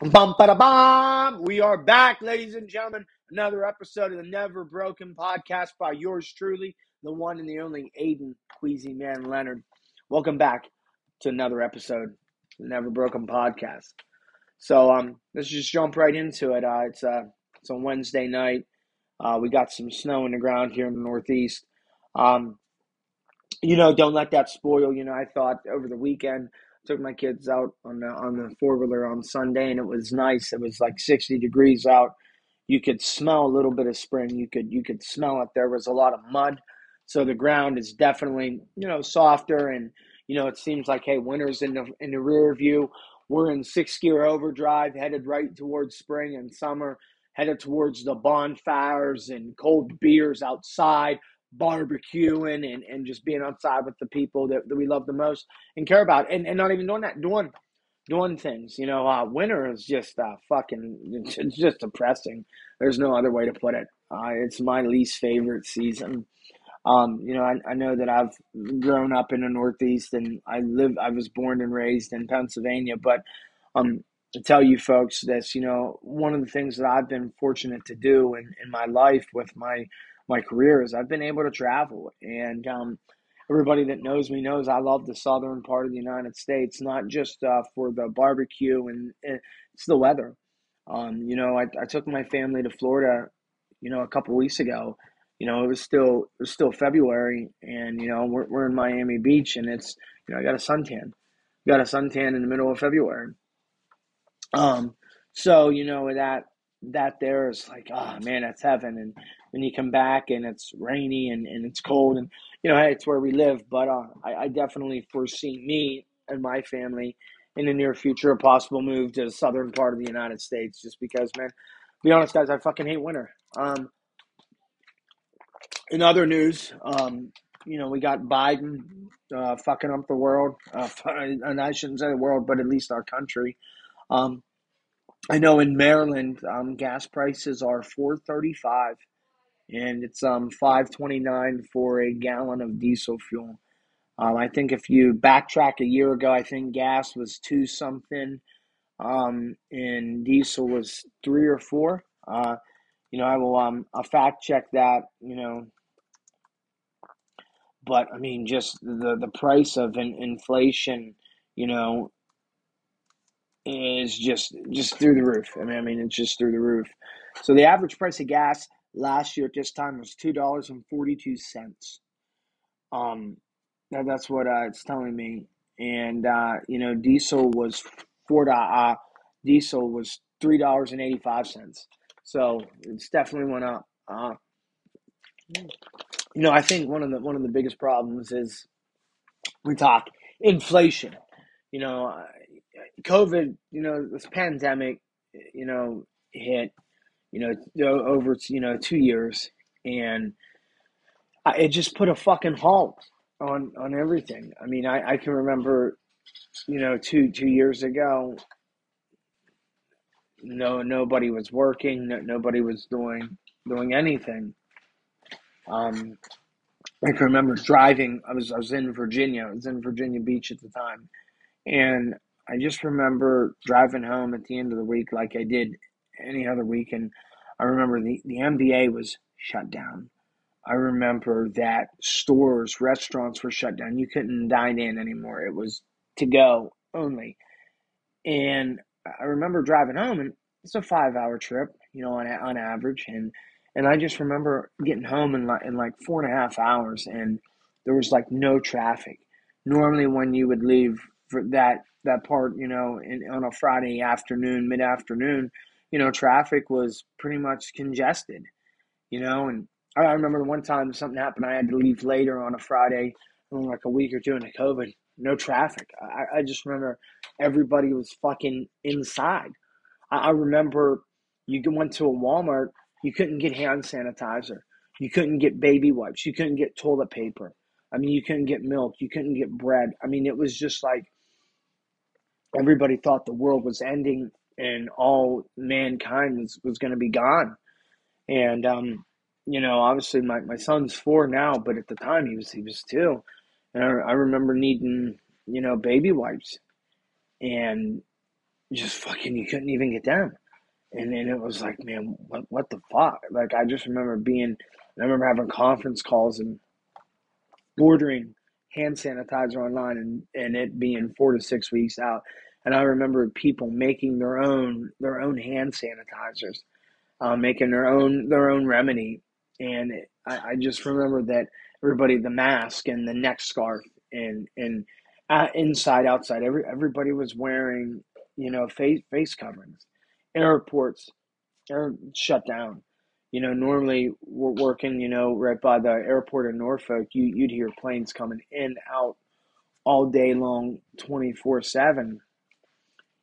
Bum da bum. We are back, ladies and gentlemen. Another episode of the Never Broken podcast by yours truly, the one and the only Aiden Queasy Man Leonard. Welcome back to another episode of the Never Broken podcast. So um, let's just jump right into it. Uh, it's uh, it's a Wednesday night. Uh, we got some snow in the ground here in the Northeast. Um, you know, don't let that spoil. You know, I thought over the weekend took my kids out on the on the four wheeler on Sunday, and it was nice. It was like sixty degrees out. You could smell a little bit of spring. You could you could smell it. There was a lot of mud, so the ground is definitely you know softer, and you know it seems like hey, winter's in the in the rear view. We're in six gear overdrive, headed right towards spring and summer, headed towards the bonfires and cold beers outside barbecuing and, and just being outside with the people that, that we love the most and care about. And, and not even doing that doing doing things you know uh, winter is just uh, fucking it's just depressing. There's no other way to put it. Uh, it's my least favorite season. Um, you know I, I know that i've grown up in the northeast and i live i was born and raised in pennsylvania but um, to tell you folks this you know one of the things that i've been fortunate to do in, in my life with my my career is I've been able to travel. And um, everybody that knows me knows I love the southern part of the United States, not just uh, for the barbecue and, and it's the weather. Um, you know, I, I took my family to Florida, you know, a couple weeks ago. You know, it was still it was still February, and you know we're we're in Miami Beach, and it's you know I got a suntan, got a suntan in the middle of February. Um, so you know that that there is like, oh man, that's heaven. And when you come back and it's rainy and, and it's cold and you know, hey, it's where we live. But uh, I, I definitely foresee me and my family in the near future a possible move to the southern part of the United States just because, man, be honest, guys, I fucking hate winter. Um, in other news, um, you know, we got Biden uh, fucking up the world. Uh, and I shouldn't say the world, but at least our country. Um, I know in Maryland, um, gas prices are four thirty five, and it's um five twenty nine for a gallon of diesel fuel. Um, I think if you backtrack a year ago, I think gas was two something, um, and diesel was three or four. Uh, you know, I will um I'll fact check that. You know, but I mean, just the the price of in, inflation. You know, is just just through the roof. I mean, I mean, it's just through the roof. So the average price of gas last year at this time was two dollars and forty two cents. Um, that, that's what uh, it's telling me. And uh, you know, diesel was four. Uh, diesel was three dollars and eighty five cents. So it's definitely went up. Uh, you know, I think one of the one of the biggest problems is we talk inflation. You know, COVID, you know, this pandemic, you know, hit, you know, over, you know, two years, and it just put a fucking halt on on everything. I mean, I, I can remember, you know, two two years ago, no nobody was working, no, nobody was doing doing anything. Um, I can remember driving. I was I was in Virginia. I was in Virginia Beach at the time, and I just remember driving home at the end of the week like I did any other week, and I remember the, the NBA was shut down. I remember that stores, restaurants were shut down. You couldn't dine in anymore. It was to go only. And I remember driving home, and it's a five hour trip, you know, on, on average. And, and I just remember getting home in like, in like four and a half hours, and there was like no traffic. Normally, when you would leave for that that part, you know, in, on a Friday afternoon, mid afternoon, you know, traffic was pretty much congested, you know. And I remember one time something happened, I had to leave later on a Friday, uh, like a week or two into COVID, no traffic. I, I just remember everybody was fucking inside. I, I remember you went to a Walmart, you couldn't get hand sanitizer, you couldn't get baby wipes, you couldn't get toilet paper. I mean, you couldn't get milk, you couldn't get bread. I mean, it was just like everybody thought the world was ending and all mankind was, was going to be gone. And, um, you know, obviously my, my son's four now, but at the time he was, he was two. And I, I remember needing, you know, baby wipes and just fucking you couldn't even get down. And then it was like, man, what what the fuck? Like I just remember being I remember having conference calls and ordering hand sanitizer online and, and it being four to six weeks out. And I remember people making their own their own hand sanitizers, uh, making their own their own remedy. And it, I, I just remember that everybody the mask and the neck scarf and and uh, inside outside every everybody was wearing you know face face coverings. Airports are shut down. You know, normally we're working, you know, right by the airport in Norfolk, you, you'd hear planes coming in, out all day long, 24 7.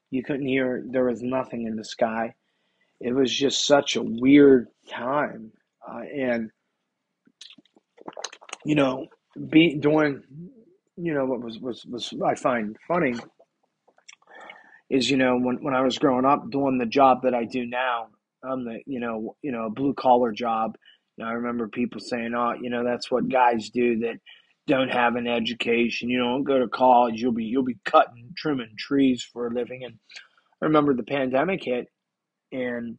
You couldn't hear, there was nothing in the sky. It was just such a weird time. Uh, and, you know, be doing, you know, what was, was, was I find funny is, you know, when, when I was growing up doing the job that I do now, I'm the, you know, you know, blue collar job. You know, I remember people saying, "Oh, you know, that's what guys do that don't have an education. You don't go to college. You'll be you'll be cutting, trimming trees for a living." And I remember the pandemic hit, and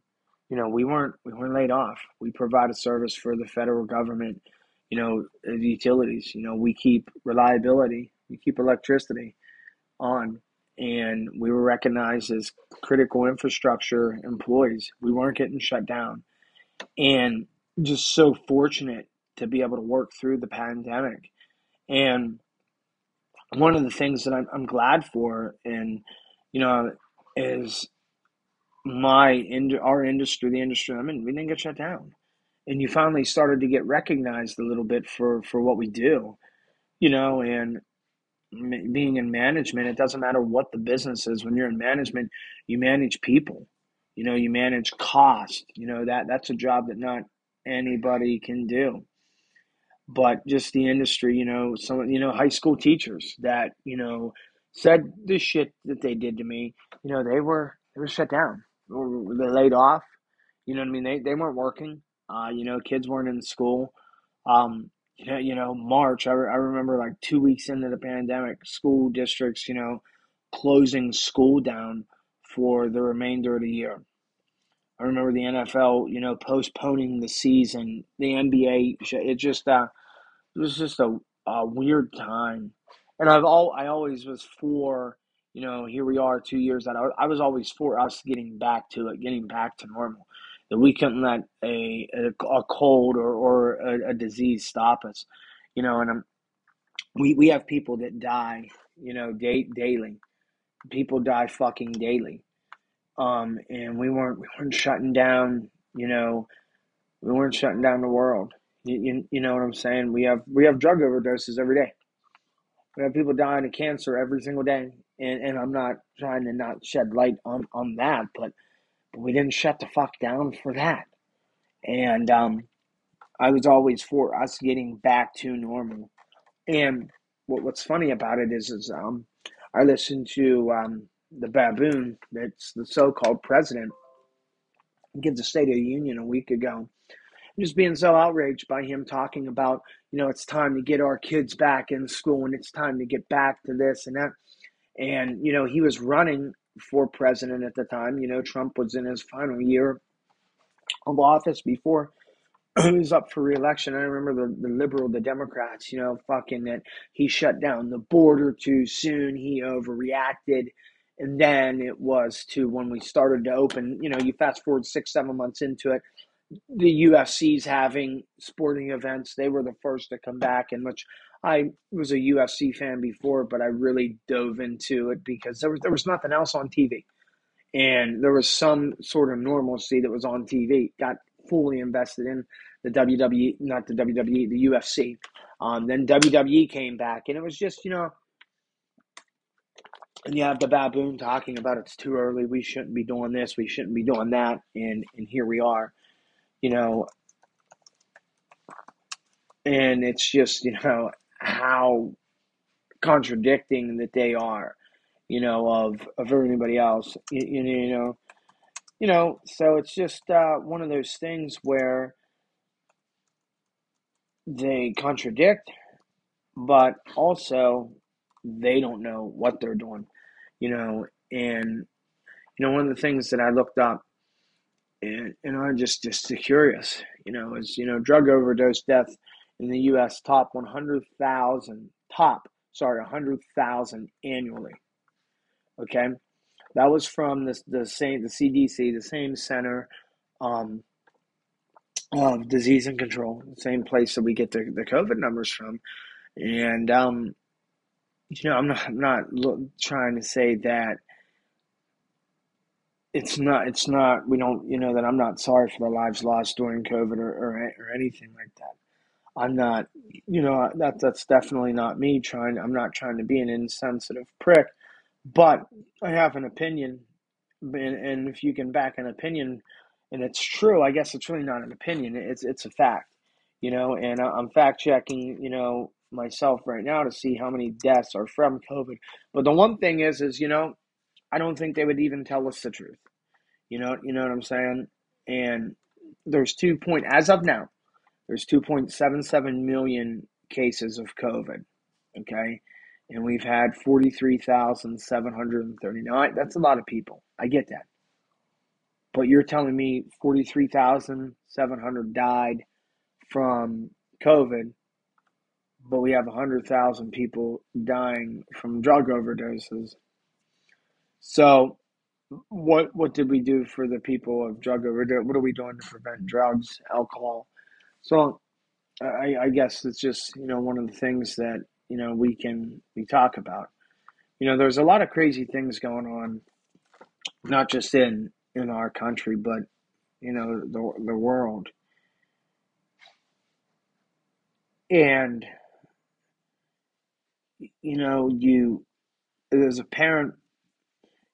you know, we weren't we weren't laid off. We provide a service for the federal government. You know, the utilities. You know, we keep reliability. We keep electricity on and we were recognized as critical infrastructure employees. We weren't getting shut down. And just so fortunate to be able to work through the pandemic. And one of the things that I'm, I'm glad for, and you know, is my in our industry, the industry I'm in, we didn't get shut down, and you finally started to get recognized a little bit for for what we do, you know, and being in management, it doesn't matter what the business is. When you're in management, you manage people. You know, you manage cost. You know that that's a job that not anybody can do. But just the industry, you know, some you know high school teachers that you know said the shit that they did to me. You know, they were they were shut down. Or they laid off. You know what I mean? They they weren't working. Uh, you know, kids weren't in school. Um, you know, you know, March. I, re- I remember like two weeks into the pandemic, school districts, you know, closing school down for the remainder of the year. I remember the NFL, you know, postponing the season. The NBA, it just uh, it was just a, a weird time. And I've all I always was for, you know, here we are two years out. I was always for us getting back to it, getting back to normal that we couldn't let a a, a cold or, or a, a, disease stop us, you know. And I'm, we we have people that die, you know, day, daily. People die fucking daily, um, and we weren't we weren't shutting down, you know, we weren't shutting down the world. You, you, you know what I'm saying? We have we have drug overdoses every day. We have people dying of cancer every single day, and and I'm not trying to not shed light on on that, but but we didn't shut the fuck down for that. And um, I was always for us getting back to normal. And what, what's funny about it is, is um, I listened to um, the baboon, that's the so-called president, give the State of the Union a week ago. just being so outraged by him talking about, you know, it's time to get our kids back in school and it's time to get back to this and that. And, you know, he was running for president at the time. You know, Trump was in his final year of office before he was up for reelection. I remember the, the liberal, the Democrats, you know, fucking that he shut down the border too soon. He overreacted. And then it was to when we started to open, you know, you fast forward six, seven months into it, the UFC's having sporting events. They were the first to come back, in which I was a UFC fan before, but I really dove into it because there was there was nothing else on TV, and there was some sort of normalcy that was on TV. Got fully invested in the WWE, not the WWE, the UFC. Um, then WWE came back, and it was just you know. And you have the baboon talking about it's too early. We shouldn't be doing this. We shouldn't be doing that. And and here we are, you know. And it's just you know how contradicting that they are, you know, of of everybody else. You, you know, you know. So it's just uh, one of those things where they contradict, but also they don't know what they're doing, you know, and You know, one of the things that I looked up, and and I'm just just curious, you know, is you know drug overdose death in the U.S. top 100,000 top sorry 100,000 annually. Okay, that was from the the same the CDC, the same center um, of disease and control, the same place that we get the, the COVID numbers from. And um, you know, I'm not I'm not trying to say that it's not it's not we don't you know that I'm not sorry for the lives lost during COVID or or, or anything like that. I'm not you know that that's definitely not me trying. I'm not trying to be an insensitive prick, but I have an opinion, and, and if you can back an opinion, and it's true, I guess it's really not an opinion. It's it's a fact, you know. And I'm fact checking, you know, myself right now to see how many deaths are from COVID. But the one thing is, is you know, I don't think they would even tell us the truth. You know, you know what I'm saying? And there's two point as of now, there's 2.77 million cases of COVID. Okay, and we've had 43,739. That's a lot of people. I get that. But you're telling me 43,700 died from COVID, but we have 100,000 people dying from drug overdoses. So, what what did we do for the people of drug overdose? What are we doing to prevent drugs, alcohol? So, I, I guess it's just you know one of the things that you know we can we talk about. You know, there's a lot of crazy things going on, not just in in our country, but you know the the world. And you know, you as a parent,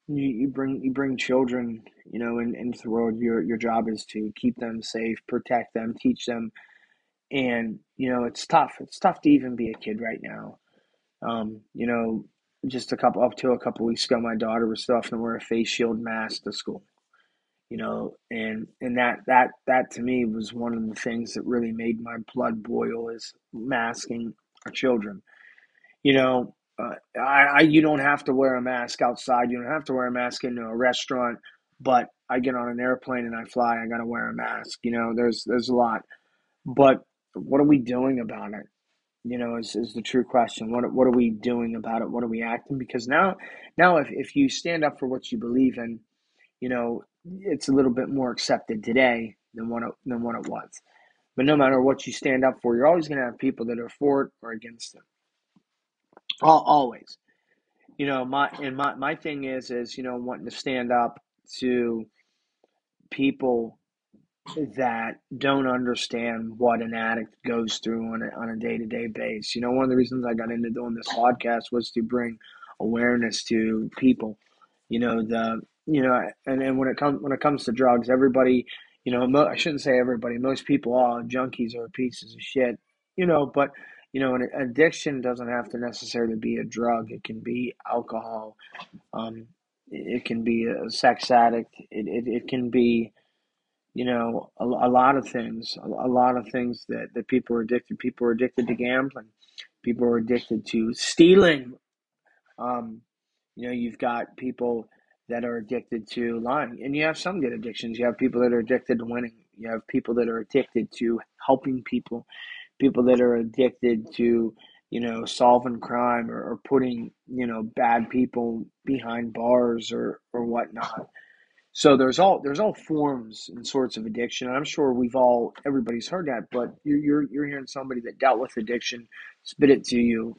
you, you bring you bring children, you know, in, into the world. Your your job is to keep them safe, protect them, teach them, and you know it's tough. It's tough to even be a kid right now. Um, you know, just a couple up to a couple weeks ago, my daughter was still having to wear a face shield mask to school you know and and that that that to me was one of the things that really made my blood boil is masking our children you know uh, I, I you don't have to wear a mask outside you don't have to wear a mask into a restaurant but i get on an airplane and i fly i gotta wear a mask you know there's there's a lot but what are we doing about it you know is, is the true question what, what are we doing about it what are we acting because now now if, if you stand up for what you believe in you know, it's a little bit more accepted today than what it, than what it was. But no matter what you stand up for, you're always to have people that are for it or against it. Always. You know, my and my my thing is is you know wanting to stand up to people that don't understand what an addict goes through on a, on a day-to-day basis. You know, one of the reasons I got into doing this podcast was to bring awareness to people. You know, the you know, and, and when it comes when it comes to drugs, everybody, you know, mo- I shouldn't say everybody, most people, are junkies or pieces of shit, you know, but you know, an addiction doesn't have to necessarily be a drug. It can be alcohol. Um, it can be a sex addict. It, it, it can be, you know, a, a lot of things, a, a lot of things that, that people are addicted. People are addicted to gambling. People are addicted to stealing. Um, you know, you've got people that are addicted to lying. And you have some good addictions. You have people that are addicted to winning. You have people that are addicted to helping people, people that are addicted to, you know, solving crime or, or putting, you know, bad people behind bars or, or whatnot. So there's all there's all forms and sorts of addiction. I'm sure we've all everybody's heard that, but you're you're you're hearing somebody that dealt with addiction spit it to you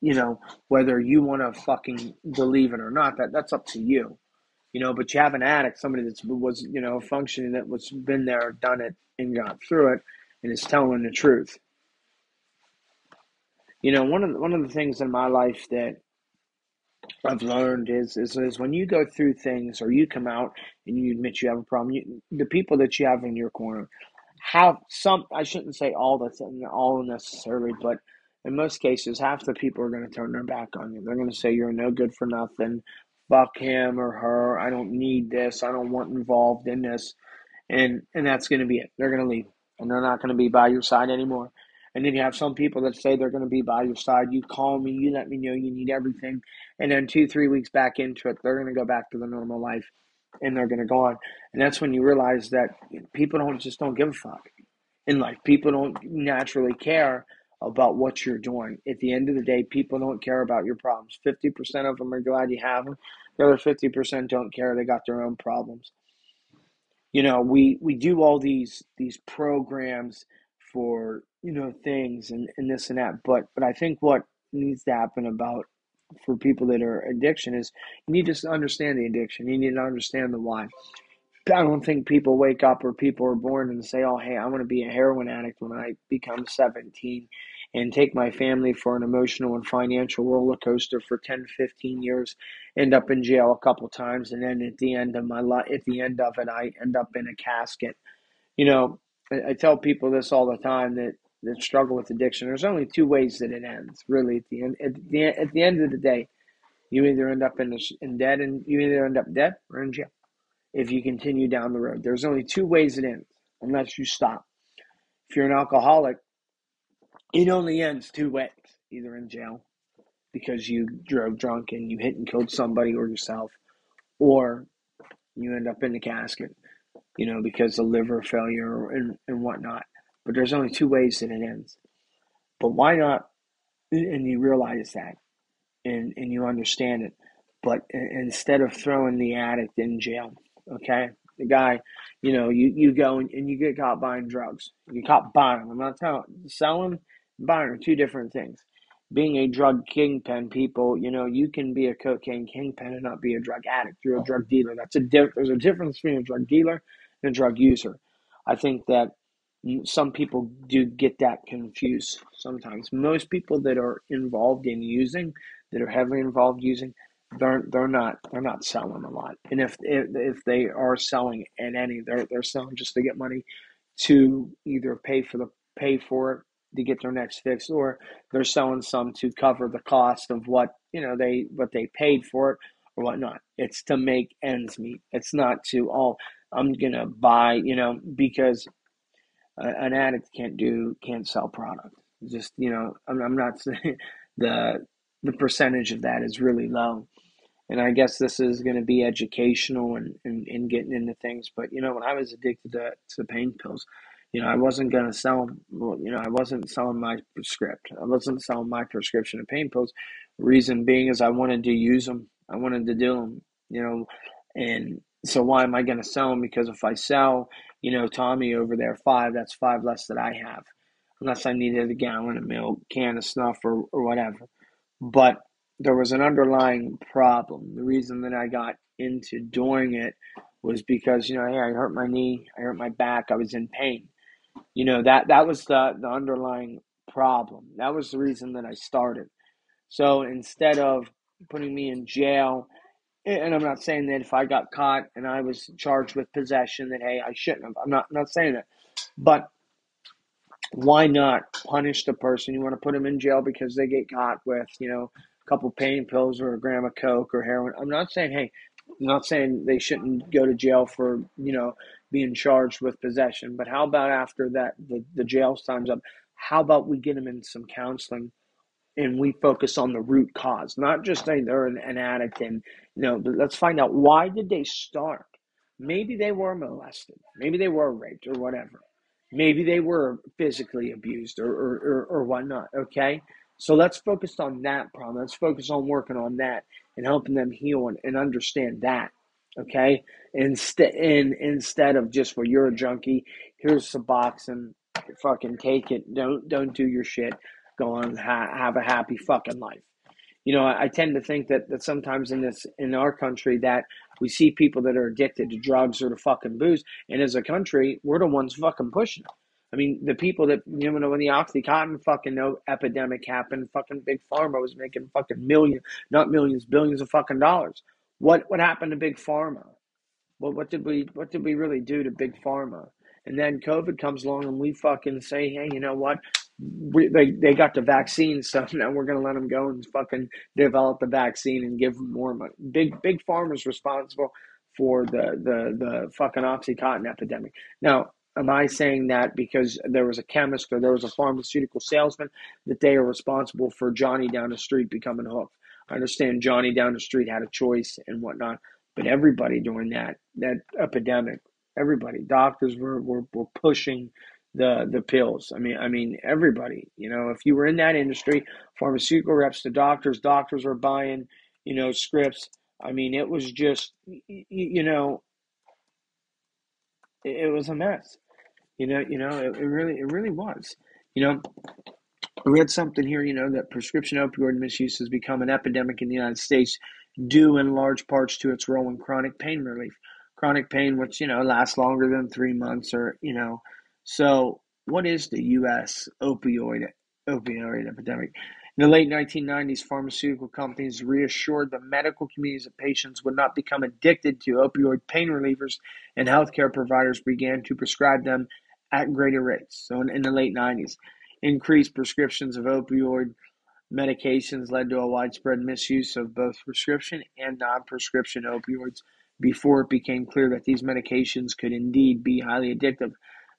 you know, whether you want to fucking believe it or not, that that's up to you. You know, but you have an addict, somebody that was, you know, functioning that was been there, done it, and got through it, and is telling the truth. You know, one of the, one of the things in my life that I've learned is, is is when you go through things or you come out and you admit you have a problem, you, the people that you have in your corner have some. I shouldn't say all that's all necessarily, but in most cases, half the people are going to turn their back on you. They're going to say you're no good for nothing. Fuck him or her. I don't need this. I don't want involved in this. And and that's going to be it. They're going to leave, and they're not going to be by your side anymore. And then you have some people that say they're going to be by your side. You call me, you let me know you need everything. And then two, three weeks back into it, they're going to go back to the normal life and they're going to go on. And that's when you realize that people don't just don't give a fuck in life. People don't naturally care about what you're doing. At the end of the day, people don't care about your problems. 50% of them are glad you have them. The other 50% don't care. They got their own problems. You know, we, we do all these these programs for, you know, things and, and this and that. But but I think what needs to happen about for people that are addiction is you need to understand the addiction. You need to understand the why. I don't think people wake up or people are born and say, "Oh, hey, I want to be a heroin addict when I become 17 and take my family for an emotional and financial roller coaster for 10, 15 years, end up in jail a couple times, and then at the end of my life, at the end of it, I end up in a casket." You know, I, I tell people this all the time that that struggle with addiction. There's only two ways that it ends. Really, at the end, at the at the end of the day, you either end up in the, in dead, and you either end up dead or in jail if you continue down the road. There's only two ways it ends, unless you stop. If you're an alcoholic, it only ends two ways either in jail because you drove drunk and you hit and killed somebody or yourself, or you end up in the casket, you know, because of liver failure and, and whatnot. But there's only two ways that it ends. But why not? And you realize that and, and you understand it. But instead of throwing the addict in jail, Okay, the guy, you know, you you go and, and you get caught buying drugs. You caught buying them. I'm not telling selling, buying are two different things. Being a drug kingpin, people, you know, you can be a cocaine kingpin and not be a drug addict. You're a drug dealer. That's a diff- there's a difference between a drug dealer and a drug user. I think that some people do get that confused sometimes. Most people that are involved in using, that are heavily involved using, they're they're not they're not selling a lot. And if if, if they are selling at any, they're they're selling just to get money to either pay for the pay for it to get their next fix, or they're selling some to cover the cost of what you know they what they paid for it or whatnot. It's to make ends meet. It's not to oh I'm gonna buy you know because an addict can't do can't sell product. Just you know I'm, I'm not saying the the percentage of that is really low and I guess this is going to be educational and, and, getting into things. But you know, when I was addicted to, to pain pills, you know, I wasn't going to sell. Well, you know, I wasn't selling my script. I wasn't selling my prescription of pain pills. Reason being is I wanted to use them. I wanted to do them. You know, and so why am I going to sell them? Because if I sell, you know, Tommy over there five, that's five less that I have, unless I needed a gallon of milk, can of snuff, or or whatever. But there was an underlying problem. The reason that I got into doing it was because you know, hey, I hurt my knee, I hurt my back, I was in pain. You know that that was the the underlying problem. That was the reason that I started. So instead of putting me in jail, and I'm not saying that if I got caught and I was charged with possession, that hey, I shouldn't have. I'm not not saying that, but why not punish the person? You want to put them in jail because they get caught with you know a couple pain pills or a gram of coke or heroin. I'm not saying, hey, I'm not saying they shouldn't go to jail for you know being charged with possession. But how about after that the the jail time's up? How about we get them in some counseling and we focus on the root cause, not just say they're an, an addict and you know, let's find out why did they start. Maybe they were molested, maybe they were raped or whatever. Maybe they were physically abused or, or, or, or whatnot. Okay, so let's focus on that problem. Let's focus on working on that and helping them heal and, and understand that. Okay. Instead, in, instead of just, well, you're a junkie. Here's Suboxone. Fucking take it. Don't don't do your shit. Go on. Ha- have a happy fucking life. You know, I, I tend to think that that sometimes in this in our country that we see people that are addicted to drugs or to fucking booze, and as a country, we're the ones fucking pushing it. I mean, the people that you know when the OxyContin fucking no epidemic happened, fucking big pharma was making fucking million, not millions, billions of fucking dollars. What what happened to big pharma? Well, what did we what did we really do to big pharma? And then COVID comes along and we fucking say, hey, you know what? We, they they got the vaccine, so now we're gonna let them go and fucking develop the vaccine and give them more money. Big big pharma's responsible for the the the fucking OxyContin epidemic. Now am I saying that because there was a chemist or there was a pharmaceutical salesman that they are responsible for Johnny down the street becoming hooked? I understand Johnny down the street had a choice and whatnot, but everybody during that that epidemic, everybody, doctors were, were, were pushing the the pills. I mean, I mean everybody. You know, if you were in that industry, pharmaceutical reps to doctors, doctors were buying, you know, scripts. I mean, it was just, you know, it, was a mess. You know, you know, it, it really, it really was. You know, I read something here, you know, that prescription opioid misuse has become an epidemic in the United States due in large parts to its role in chronic pain relief. Chronic pain, which, you know, lasts longer than three months or, you know, so what is the U.S. opioid opioid epidemic? In the late 1990s, pharmaceutical companies reassured the medical communities that patients would not become addicted to opioid pain relievers, and healthcare providers began to prescribe them at greater rates. So, in, in the late 90s, increased prescriptions of opioid medications led to a widespread misuse of both prescription and non prescription opioids before it became clear that these medications could indeed be highly addictive.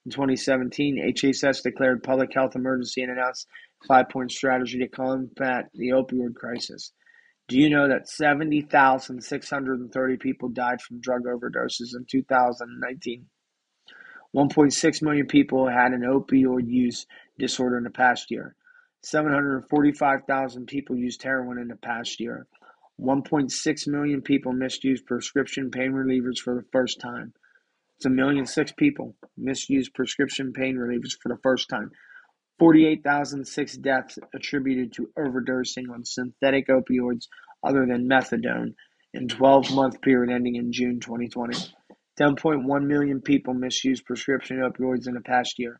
In 2017, HHS declared public health emergency and announced five-point strategy to combat the opioid crisis. Do you know that 70,630 people died from drug overdoses in 2019? 1.6 million people had an opioid use disorder in the past year. 745,000 people used heroin in the past year. 1.6 million people misused prescription pain relievers for the first time. It's a million six people misused prescription pain relievers for the first time. 48,006 deaths attributed to overdosing on synthetic opioids other than methadone in 12-month period ending in June 2020. 10.1 million people misused prescription opioids in the past year.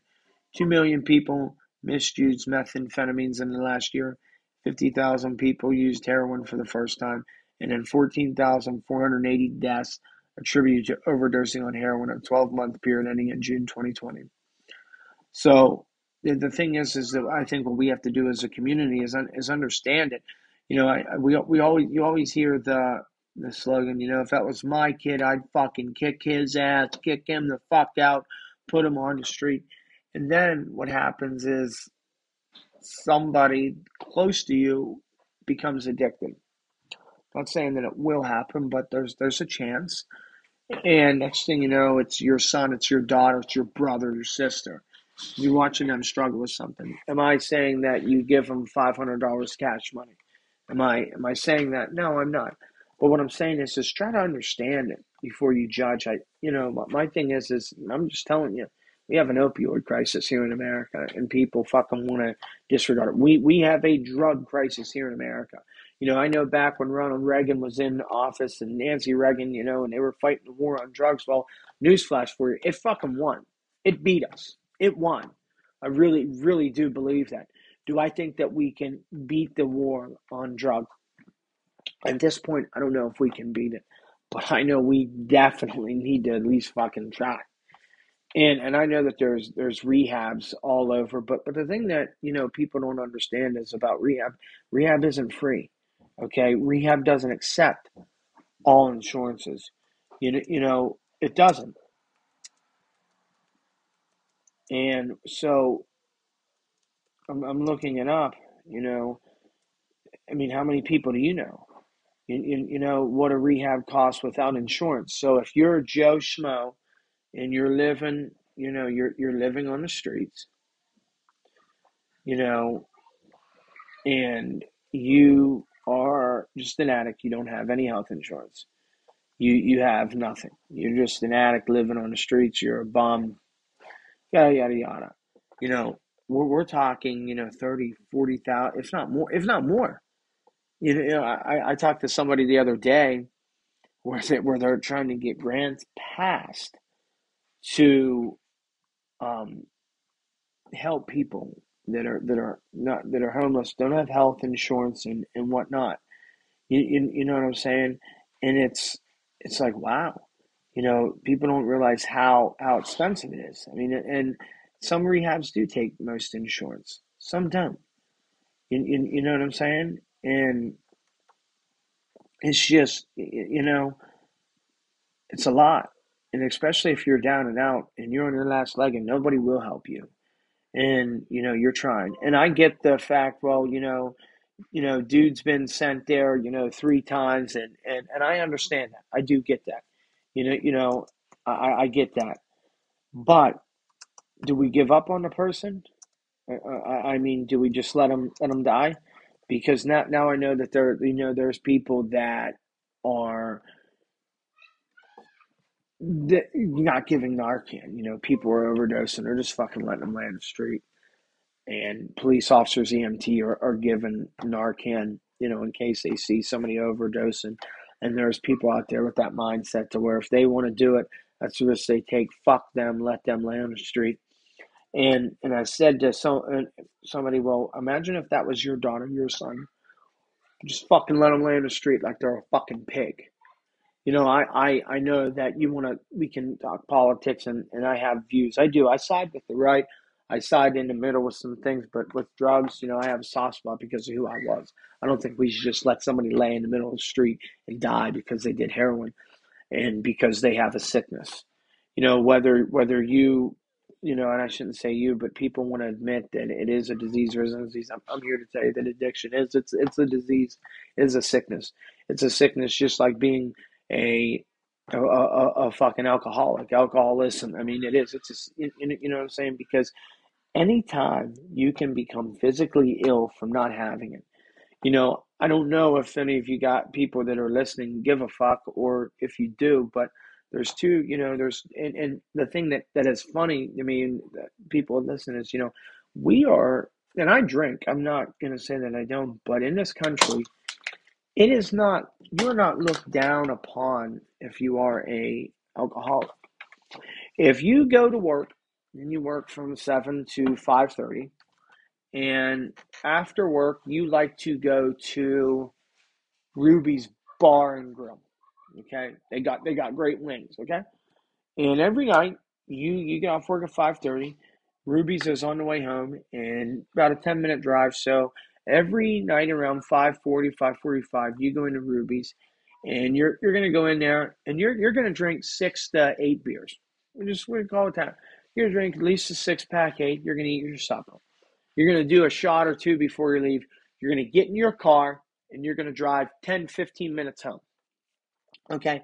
2 million people misused methamphetamines in the last year. 50,000 people used heroin for the first time. And then 14,480 deaths attributed to overdosing on heroin in a 12 month period ending in June 2020. So the, the thing is, is that I think what we have to do as a community is is understand it. You know, I, we we always you always hear the the slogan. You know, if that was my kid, I'd fucking kick his ass, kick him the fuck out, put him on the street. And then what happens is somebody close to you becomes addicted. Not saying that it will happen, but there's there's a chance. And next thing you know, it's your son, it's your daughter, it's your brother, your sister. You're watching them struggle with something. Am I saying that you give them five hundred dollars cash money? Am I am I saying that? No, I'm not. But what I'm saying is just try to understand it before you judge. I you know my, my thing is is I'm just telling you we have an opioid crisis here in America, and people fucking want to disregard it. We we have a drug crisis here in America. You know, I know back when Ronald Reagan was in office and Nancy Reagan, you know, and they were fighting the war on drugs. Well, newsflash for you, it fucking won. It beat us. It won. I really, really do believe that. Do I think that we can beat the war on drugs? At this point, I don't know if we can beat it, but I know we definitely need to at least fucking try. And and I know that there's there's rehabs all over, but but the thing that you know people don't understand is about rehab. Rehab isn't free. Okay, rehab doesn't accept all insurances. You know, you know it doesn't. And so I'm, I'm looking it up, you know. I mean, how many people do you know? You, you, you know what a rehab costs without insurance. So if you're Joe Schmo and you're living, you know, you're you're living on the streets, you know, and you are just an addict, you don't have any health insurance. You you have nothing. You're just an addict living on the streets, you're a bum, yada yada yada. You know, we're we're talking, you know, 30, 40,000, if not more, if not more. You know, you know I, I talked to somebody the other day where they, where they're trying to get grants passed to um, help people that are that are not that are homeless, don't have health insurance and, and whatnot. You, you you know what I'm saying? And it's it's like wow, you know, people don't realize how how expensive it is. I mean, and some rehabs do take most insurance, some don't. You, you, you know what I'm saying? And it's just you know, it's a lot. And especially if you're down and out and you're on your last leg and nobody will help you. And you know you're trying. And i get the fact well you know you know dude's been sent there you know three times and and, and i understand that. I do get that. You know you know i i get that. But do we give up on the person? I, I, I mean do we just let them let them die? Because now now i know that there you know there's people that are that not giving narcan you know people are overdosing they're just fucking letting them lay in the street and police officers, EMT, are, are given Narcan, you know, in case they see somebody overdosing. And there's people out there with that mindset to where if they want to do it, that's the risk they take. Fuck them, let them lay on the street. And and I said to some uh, somebody, well, imagine if that was your daughter, your son, just fucking let them lay on the street like they're a fucking pig. You know, I, I, I know that you want to, we can talk politics and, and I have views. I do. I side with the right. I side in the middle with some things, but with drugs, you know, I have a soft spot because of who I was. I don't think we should just let somebody lay in the middle of the street and die because they did heroin and because they have a sickness. You know, whether whether you, you know, and I shouldn't say you, but people want to admit that it is a disease or isn't a disease. I'm, I'm here to tell you that addiction is it's it's a disease, is a sickness. It's a sickness just like being a a, a, a fucking alcoholic, alcoholism. I mean, it is. It's a, you, you know what I'm saying because anytime you can become physically ill from not having it. You know, I don't know if any of you got people that are listening give a fuck or if you do, but there's two, you know, there's and, and the thing that that is funny to me and that people listen is, you know, we are and I drink. I'm not going to say that I don't, but in this country, it is not you're not looked down upon if you are a alcoholic. If you go to work and you work from 7 to 5:30 and after work you like to go to Ruby's Bar and Grill. Okay? They got they got great wings, okay? And every night you you get off work at 5:30, Ruby's is on the way home and about a 10 minute drive, so every night around 5:40, 5:45 you go into Ruby's and you're you're to go in there and you're you're to drink 6 to 8 beers. We just we call it that. You're to drink at least a six pack, eight. You're to eat your supper. You're to do a shot or two before you leave. You're to get in your car and you're to drive 10, 15 minutes home. Okay.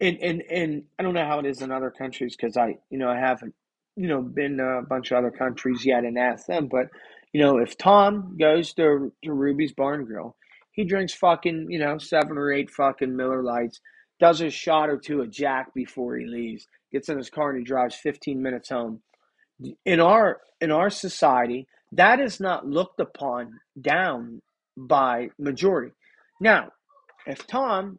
And, and, and I don't know how it is in other countries because I, you know, I haven't, you know, been a bunch of other countries yet and asked them. But, you know, if Tom goes to, to Ruby's Barn Grill, he drinks fucking, you know, seven or eight fucking Miller Lights, does a shot or two of Jack before he leaves gets in his car and he drives 15 minutes home. In our in our society, that is not looked upon down by majority. Now, if Tom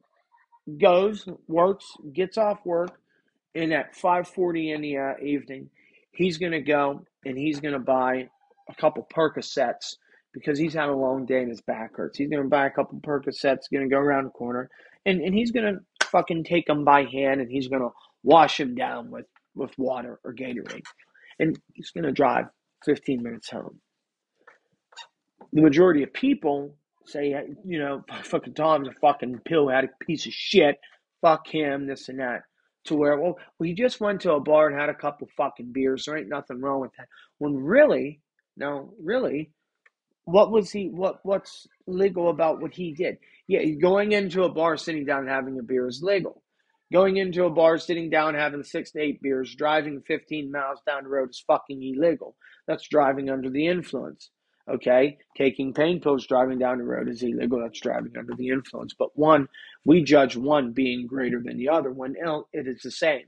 goes, works, gets off work, and at 5:40 in the uh, evening, he's going to go and he's going to buy a couple Percocets because he's had a long day and his back hurts. He's going to buy a couple Percocets, going to go around the corner, and, and he's going to fucking take them by hand and he's going to wash him down with, with water or Gatorade. And he's going to drive 15 minutes home. The majority of people say, you know, fucking Tom's a fucking pill a piece of shit. Fuck him, this and that. To where, well, we just went to a bar and had a couple fucking beers. There ain't nothing wrong with that. When really, no, really, what was he? What what's legal about what he did? Yeah, going into a bar, sitting down, and having a beer is legal. Going into a bar, sitting down, having six to eight beers, driving 15 miles down the road is fucking illegal. That's driving under the influence. Okay? Taking pain pills, driving down the road is illegal. That's driving under the influence. But one, we judge one being greater than the other when it is the same.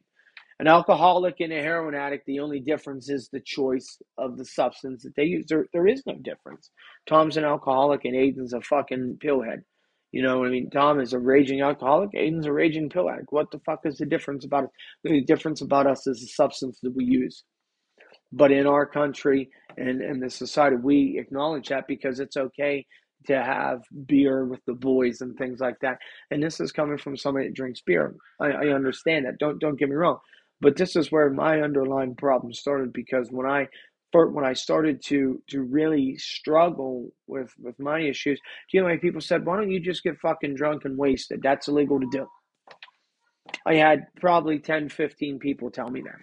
An alcoholic and a heroin addict, the only difference is the choice of the substance that they use. There, there is no difference. Tom's an alcoholic and Aiden's a fucking pillhead. You know what I mean? Tom is a raging alcoholic. Aiden's a raging pill addict. What the fuck is the difference about it? The difference about us is the substance that we use. But in our country and, and the society, we acknowledge that because it's okay to have beer with the boys and things like that. And this is coming from somebody that drinks beer. I, I understand that. Don't don't get me wrong. But this is where my underlying problem started because when I when I started to to really struggle with with my issues, do you know, people said, "Why don't you just get fucking drunk and wasted? That's illegal to do." I had probably 10, 15 people tell me that.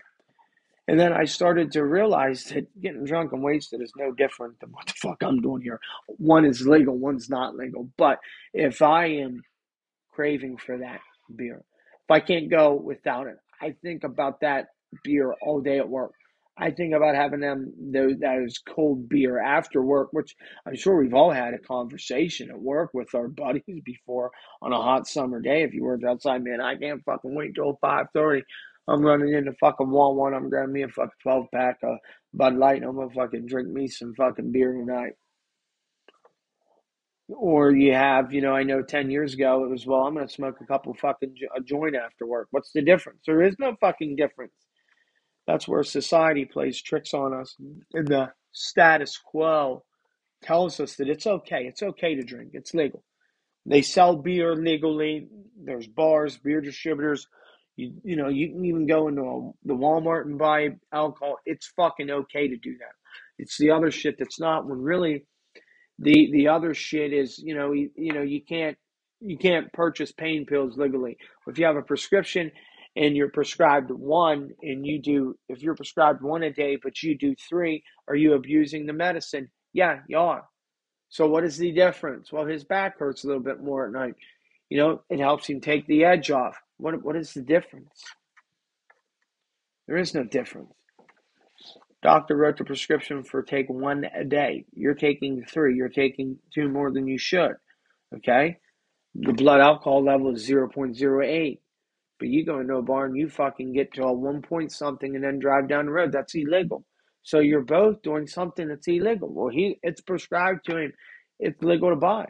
And then I started to realize that getting drunk and wasted is no different than what the fuck I'm doing here. One is legal, one's not legal. But if I am craving for that beer, if I can't go without it, I think about that beer all day at work. I think about having them those that is cold beer after work, which I'm sure we've all had a conversation at work with our buddies before on a hot summer day. If you worked outside, man, I can't fucking wait till five thirty. I'm running into fucking Walmart. I'm grabbing me a fucking twelve pack of Bud Light. I'm gonna fucking drink me some fucking beer tonight. Or you have, you know, I know 10 years ago it was, well, I'm going to smoke a couple fucking jo- a joint after work. What's the difference? There is no fucking difference. That's where society plays tricks on us. And the status quo tells us that it's okay. It's okay to drink. It's legal. They sell beer legally. There's bars, beer distributors. You, you know, you can even go into a, the Walmart and buy alcohol. It's fucking okay to do that. It's the other shit that's not. When really, the the other shit is, you know, you, you know, you can't you can't purchase pain pills legally. If you have a prescription and you're prescribed one, and you do, if you're prescribed one a day, but you do three, are you abusing the medicine? Yeah, you are. So what is the difference? Well, his back hurts a little bit more at night. You know, it helps him take the edge off. What what is the difference? There is no difference. Doctor wrote the prescription for take one a day. You're taking three. You're taking two more than you should. Okay? The blood alcohol level is 0.08. But you go into a bar and you fucking get to a one point something and then drive down the road. That's illegal. So you're both doing something that's illegal. Well, he it's prescribed to him. It's legal to buy.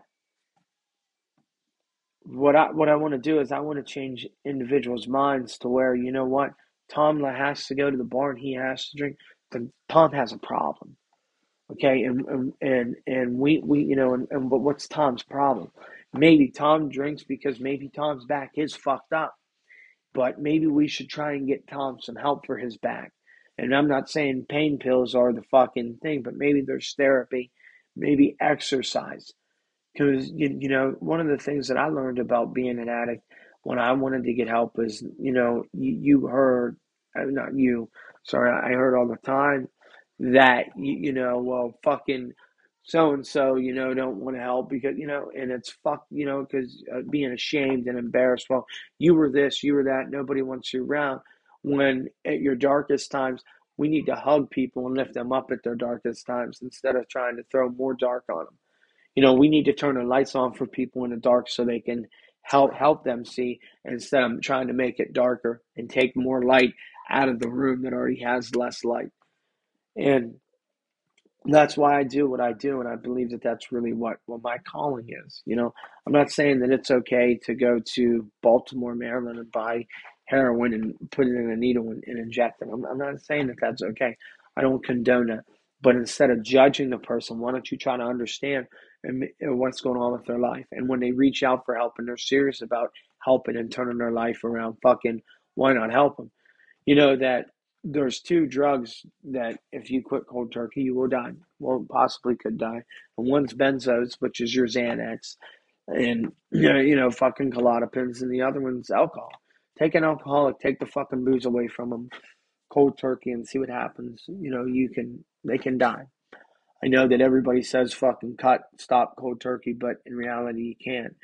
What I what I want to do is I want to change individuals' minds to where you know what Tom has to go to the bar and he has to drink. Then Tom has a problem. Okay, and and and, we we you know and, and but what's Tom's problem? Maybe Tom drinks because maybe Tom's back is fucked up but maybe we should try and get Tom some help for his back. And I'm not saying pain pills are the fucking thing, but maybe there's therapy, maybe exercise. Because, you, you know, one of the things that I learned about being an addict when I wanted to get help is, you know, you, you heard, uh, not you, sorry, I heard all the time that, you, you know, well, fucking so and so, you know, don't want to help because, you know, and it's fuck, you know, because uh, being ashamed and embarrassed. Well, you were this, you were that, nobody wants you around. When at your darkest times, we need to hug people and lift them up at their darkest times instead of trying to throw more dark on them. You know, we need to turn the lights on for people in the dark so they can help help them see instead of trying to make it darker and take more light out of the room that already has less light. And that's why I do what I do, and I believe that that's really what what my calling is. You know, I'm not saying that it's okay to go to Baltimore, Maryland, and buy heroin and put it in a needle and, and inject it. I'm, I'm not saying that that's okay. I don't condone it. But instead of judging the person, why don't you try to understand and, and uh, what's going on with their life? And when they reach out for help and they're serious about helping and turning their life around, fucking, why not help them? You know that there's two drugs that if you quit cold turkey, you will die. Well, possibly could die. And one's benzos, which is your Xanax, and you know, you know, fucking Klonopins, and the other one's alcohol. Take an alcoholic, take the fucking booze away from them, cold turkey, and see what happens. You know, you can they can die. I know that everybody says fucking cut, stop cold turkey, but in reality, you can't.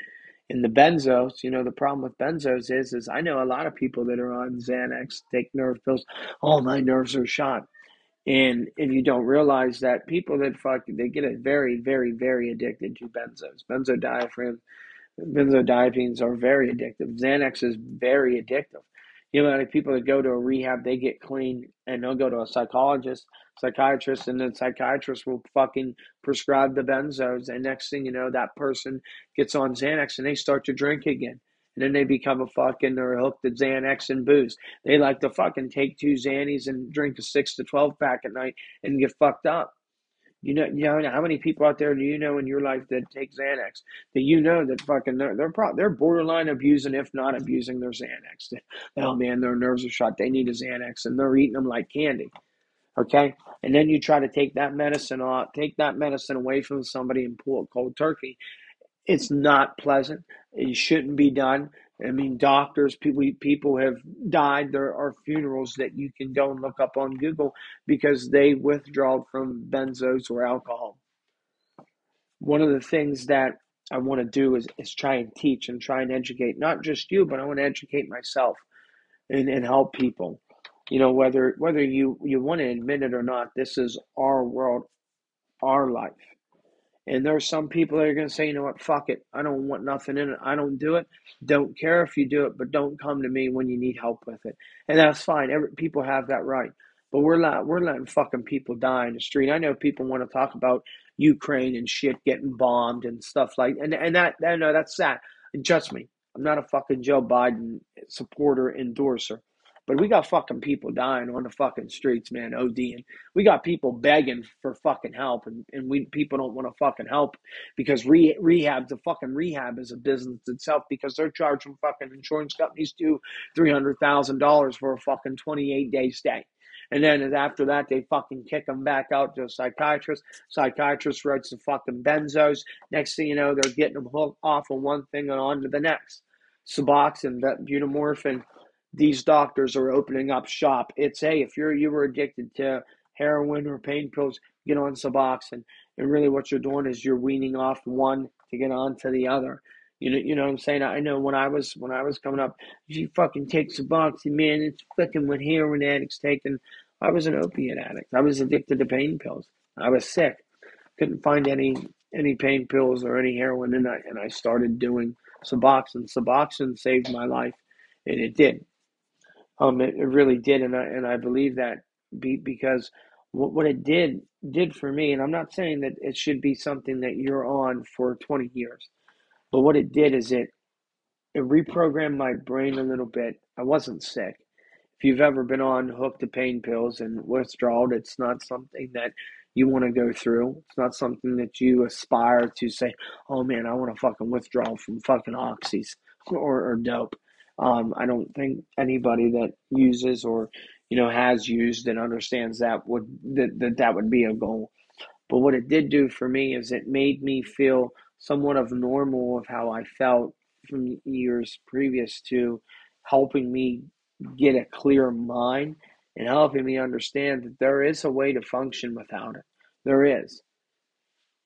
In the benzos, you know, the problem with benzos is, is I know a lot of people that are on Xanax, take nerve pills. All my nerves are shot. And if you don't realize that people that fuck, they get very, very, very addicted to benzos. Benzodiazepines, benzodiazepines are very addictive. Xanax is very addictive. You know, like people that go to a rehab, they get clean and they'll go to a psychologist, psychiatrist, and the psychiatrist will fucking prescribe the benzos. And next thing you know, that person gets on Xanax and they start to drink again. And then they become a fucking, they're hooked at Xanax and booze. They like to fucking take two Xannies and drink a six to 12 pack at night and get fucked up. You know, you know how many people out there do you know in your life that take Xanax that you know that fucking they're they're, pro- they're borderline abusing, if not abusing their Xanax. Oh man, their nerves are shot. They need a Xanax, and they're eating them like candy. Okay, and then you try to take that medicine off, take that medicine away from somebody and pull a cold turkey. It's not pleasant. It shouldn't be done. I mean, doctors, people, people have died. There are funerals that you can go and look up on Google because they withdraw from benzos or alcohol. One of the things that I want to do is, is try and teach and try and educate not just you, but I want to educate myself and, and help people. You know, whether whether you, you want to admit it or not, this is our world, our life. And there's some people that are going to say, you know what, fuck it. I don't want nothing in it. I don't do it. Don't care if you do it, but don't come to me when you need help with it. And that's fine. Every, people have that right. But we're not, we're letting fucking people die in the street. I know people want to talk about Ukraine and shit getting bombed and stuff like and and that I know that's sad. And trust me, I'm not a fucking Joe Biden supporter endorser. But we got fucking people dying on the fucking streets, man, ODing. We got people begging for fucking help, and, and we people don't want to fucking help because re, rehab, the fucking rehab is a business itself because they're charging fucking insurance companies to $300,000 for a fucking 28 day stay. And then after that, they fucking kick them back out to a psychiatrist. Psychiatrist writes the fucking benzos. Next thing you know, they're getting them hooked off of one thing and on to the next. Suboxone, that butamorphine. These doctors are opening up shop. It's hey, if you're you were addicted to heroin or pain pills, get on Suboxone. And really, what you're doing is you're weaning off one to get on to the other. You know, you know what I'm saying? I know when I was when I was coming up, you fucking take Suboxone, man, it's fucking what heroin addicts take. And I was an opiate addict. I was addicted to pain pills. I was sick. Couldn't find any any pain pills or any heroin, and I and I started doing Suboxone. Suboxone saved my life, and it did. Um, it, it really did, and I and I believe that be, because what, what it did did for me, and I'm not saying that it should be something that you're on for 20 years, but what it did is it it reprogrammed my brain a little bit. I wasn't sick if you've ever been on hooked to pain pills and withdrawal, it's not something that you want to go through. It's not something that you aspire to say, oh man, I want to fucking withdraw from fucking oxys or, or dope. Um, I don't think anybody that uses or you know has used and understands that would that, that that would be a goal. But what it did do for me is it made me feel somewhat of normal of how I felt from years previous to helping me get a clear mind and helping me understand that there is a way to function without it. There is.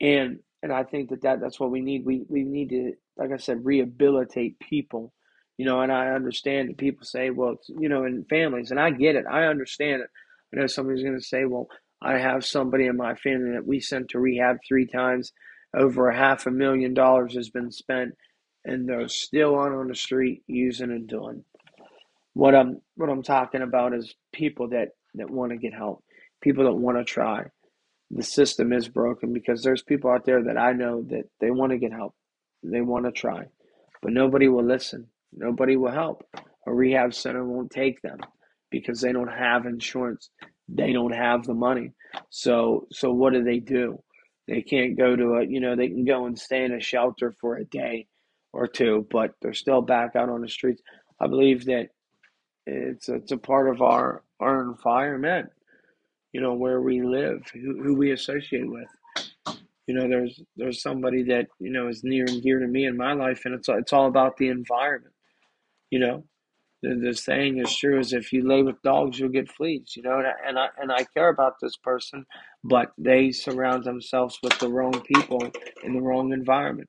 And and I think that, that that's what we need. We we need to, like I said, rehabilitate people. You know, and I understand that people say, well, you know, in families, and I get it. I understand it. I know somebody's going to say, well, I have somebody in my family that we sent to rehab three times. Over a half a million dollars has been spent, and they're still on on the street using and doing. What I'm what I'm talking about is people that that want to get help, people that want to try. The system is broken because there's people out there that I know that they want to get help, they want to try, but nobody will listen. Nobody will help. A rehab center won't take them because they don't have insurance. They don't have the money. So so what do they do? They can't go to a you know they can go and stay in a shelter for a day or two, but they're still back out on the streets. I believe that it's it's a part of our our environment, you know, where we live, who, who we associate with. You know, there's there's somebody that you know is near and dear to me in my life, and it's it's all about the environment. You know, the, the saying is true: is if you lay with dogs, you'll get fleas. You know, and I, and I and I care about this person, but they surround themselves with the wrong people in the wrong environment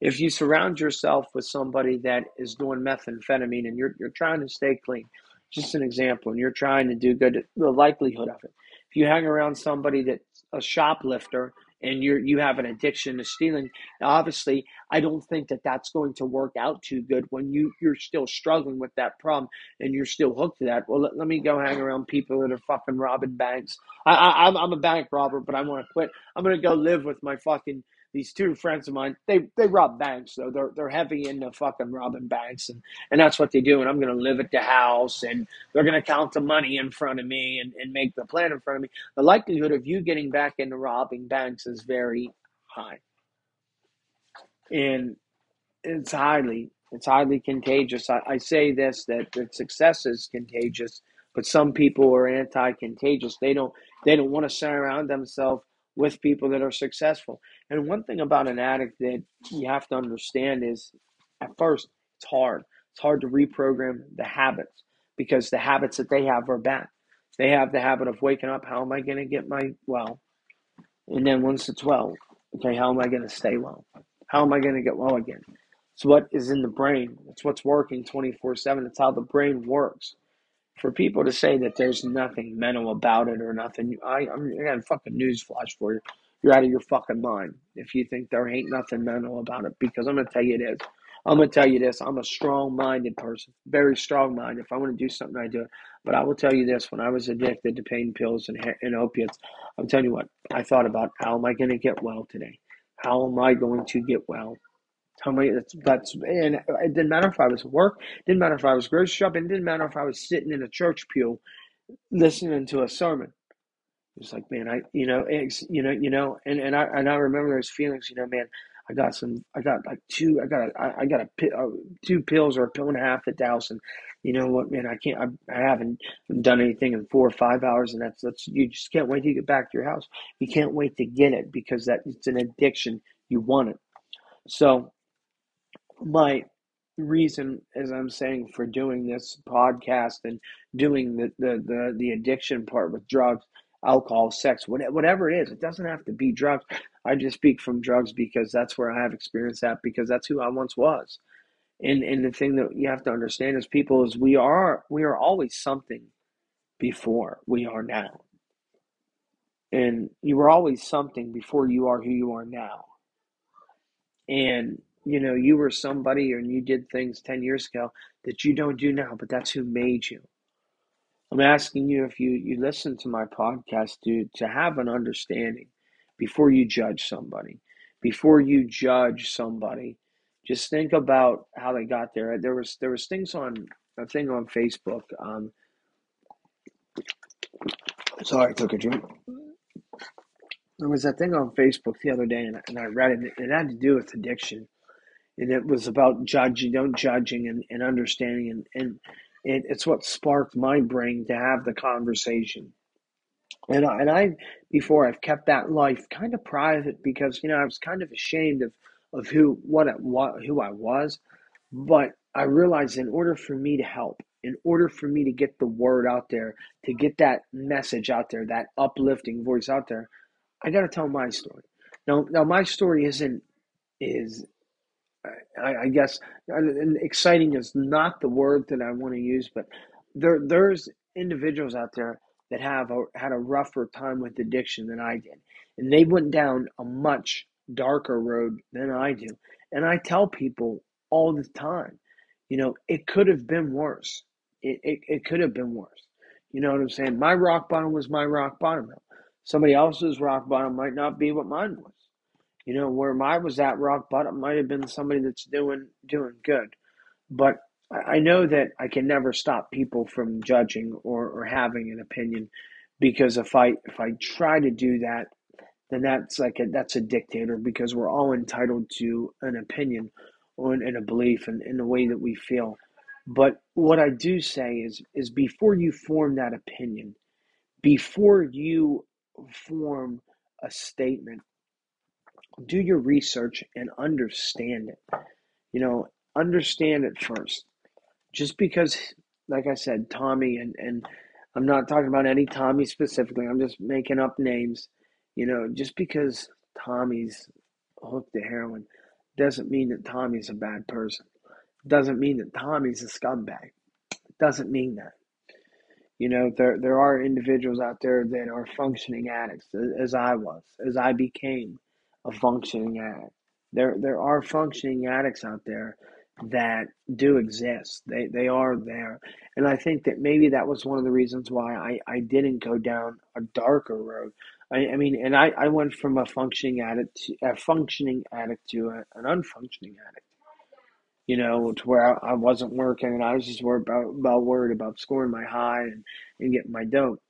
if you surround yourself with somebody that is doing methamphetamine and you're, you're trying to stay clean, just an example, and you're trying to do good, the likelihood of it. If you hang around somebody that's a shoplifter and you're you have an addiction to stealing, obviously, I don't think that that's going to work out too good when you you're still struggling with that problem and you're still hooked to that. Well, let, let me go hang around people that are fucking robbing banks. I, I I'm I'm a bank robber, but I want to quit. I'm gonna go live with my fucking these two friends of mine, they they rob banks though. They're they're heavy into fucking robbing banks and, and that's what they do. And I'm gonna live at the house and they're gonna count the money in front of me and, and make the plan in front of me. The likelihood of you getting back into robbing banks is very high. And it's highly it's highly contagious. I, I say this that, that success is contagious, but some people are anti contagious. They don't they don't want to surround themselves with people that are successful. And one thing about an addict that you have to understand is at first it's hard. It's hard to reprogram the habits because the habits that they have are bad. They have the habit of waking up. How am I going to get my well? And then once it's well, okay, how am I going to stay well? How am I going to get well again? It's what is in the brain. It's what's working 24 7. It's how the brain works. For people to say that there's nothing mental about it or nothing, I, I'm, I got a fucking news flash for you. You're out of your fucking mind if you think there ain't nothing mental about it because I'm to tell you it is. I'm to tell you this. I'm a strong minded person, very strong minded. If I want to do something, I do it. But I will tell you this when I was addicted to pain pills and, and opiates, I'm telling you what, I thought about how am I to get well today? How am I going to get well? Many? That's that's and it didn't matter if I was at work. Didn't matter if I was grocery shopping. Didn't matter if I was sitting in a church pew, listening to a sermon. It's like, man, I, you know, it's, you know, you know, and, and I and I remember those feelings. You know, man, I got some, I got like two, I got, a, I, I got a uh, two pills or a pill and a half at Douse, and you know what, man, I can't, I, I haven't done anything in four or five hours, and that's that's you just can't wait to get back to your house. You can't wait to get it because that it's an addiction. You want it. So my reason, as I'm saying, for doing this podcast and doing the the the, the addiction part with drugs, alcohol, sex, whatever it is, it doesn't have to be drugs. I just speak from drugs because that's where I have experience at because that's who I once was. And and the thing that you have to understand as people is we are we are always something before we are now. And you were always something before you are who you are now. And you know, you were somebody and you did things 10 years ago that you don't do now, but that's who made you. I'm asking you if you, you listen to my podcast, dude, to have an understanding before you judge somebody. Before you judge somebody, just think about how they got there. There was there was things on a thing on Facebook. Um, sorry, I took a drink. There was that thing on Facebook the other day, and, and I read it. It had to do with addiction and it was about judging, don't judging, and, and understanding, and and it, it's what sparked my brain to have the conversation. And I, and I before I've kept that life kind of private because you know I was kind of ashamed of of who what what who I was, but I realized in order for me to help, in order for me to get the word out there, to get that message out there, that uplifting voice out there, I got to tell my story. Now, now my story isn't is I, I guess and exciting is not the word that I want to use, but there there's individuals out there that have a, had a rougher time with addiction than I did, and they went down a much darker road than I do. And I tell people all the time, you know, it could have been worse. It, it, it could have been worse. You know what I'm saying? My rock bottom was my rock bottom. Somebody else's rock bottom might not be what mine was. You know, where I was at rock bottom might have been somebody that's doing doing good. But I know that I can never stop people from judging or, or having an opinion because if I if I try to do that, then that's like a, that's a dictator because we're all entitled to an opinion or and a belief in, in the way that we feel. But what I do say is is before you form that opinion, before you form a statement, do your research and understand it. You know, understand it first. Just because, like I said, Tommy, and, and I'm not talking about any Tommy specifically, I'm just making up names. You know, just because Tommy's hooked to heroin doesn't mean that Tommy's a bad person. Doesn't mean that Tommy's a scumbag. Doesn't mean that. You know, there there are individuals out there that are functioning addicts, as I was, as I became a functioning addict. There, there are functioning addicts out there that do exist. They, they are there. And I think that maybe that was one of the reasons why I, I didn't go down a darker road. I, I mean, and I, I went from a functioning addict, to, a functioning addict to a, an unfunctioning addict. You know, to where I, I wasn't working and I was just worried about, about worried about scoring my high and, and getting my dope.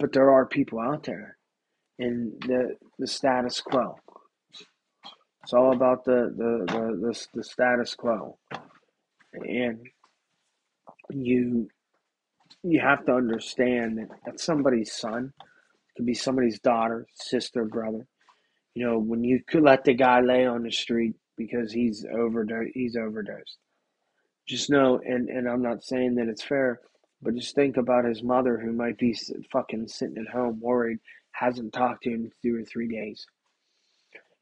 But there are people out there in the the status quo it's all about the the the, the, the status quo, and you you have to understand that that's somebody's son, it could be somebody's daughter, sister, brother. You know, when you could let the guy lay on the street because he's overdosed, he's overdosed. Just know, and, and I'm not saying that it's fair, but just think about his mother who might be fucking sitting at home worried, hasn't talked to him in two or three days.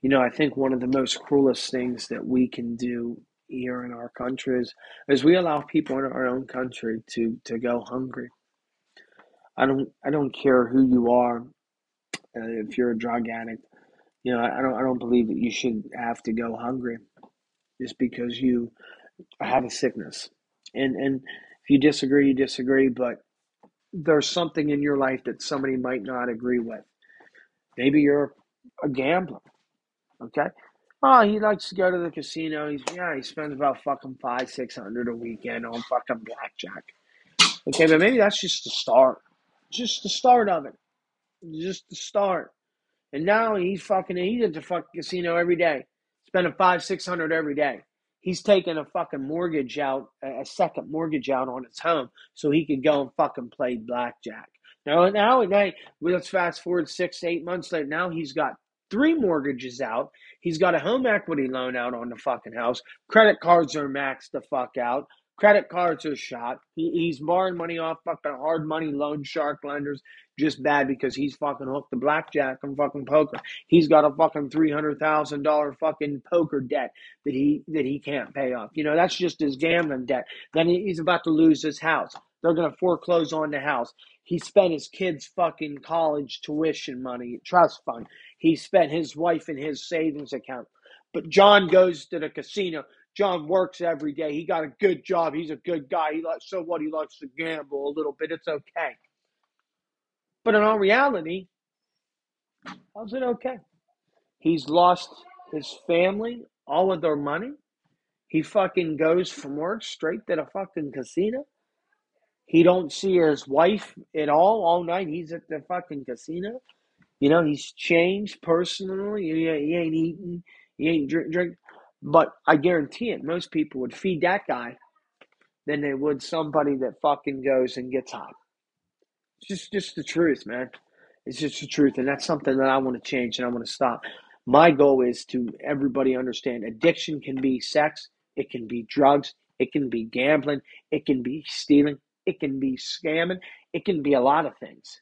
You know, I think one of the most cruelest things that we can do here in our country is, is we allow people in our own country to, to go hungry. I don't I don't care who you are, uh, if you're a drug addict. You know, I, I don't I don't believe that you should have to go hungry just because you have a sickness. And and if you disagree, you disagree, but there's something in your life that somebody might not agree with. Maybe you're a gambler. Okay? Oh, he likes to go to the casino. He's yeah, he spends about fucking five, six hundred a weekend on fucking blackjack. Okay, but maybe that's just the start. Just the start of it. Just the start. And now he's fucking he's at the fucking casino every day. Spending five, six hundred every day. He's taking a fucking mortgage out, a second mortgage out on his home so he could go and fucking play blackjack. Now, now, now let's fast forward six, eight months later. Now he's got three mortgages out. He's got a home equity loan out on the fucking house. Credit cards are maxed the fuck out. Credit cards are shot. He, he's borrowing money off fucking hard money loan shark lenders just bad because he's fucking hooked the blackjack and fucking poker. He's got a fucking three hundred thousand dollar fucking poker debt that he that he can't pay off. You know, that's just his gambling debt. Then he's about to lose his house. They're gonna foreclose on the house. He spent his kids' fucking college tuition money, trust fund. He spent his wife and his savings account. But John goes to the casino. John works every day. He got a good job. He's a good guy. He likes so what he likes to gamble a little bit. It's okay. But in all reality, how's it okay? He's lost his family, all of their money. He fucking goes from work straight to the fucking casino. He don't see his wife at all all night. He's at the fucking casino. You know, he's changed personally. He, he ain't eating. He ain't drink, drink. But I guarantee it, most people would feed that guy than they would somebody that fucking goes and gets hot. It's just just the truth, man. It's just the truth, and that's something that I want to change and I want to stop. My goal is to everybody understand addiction can be sex, it can be drugs, it can be gambling, it can be stealing, it can be scamming, it can be a lot of things.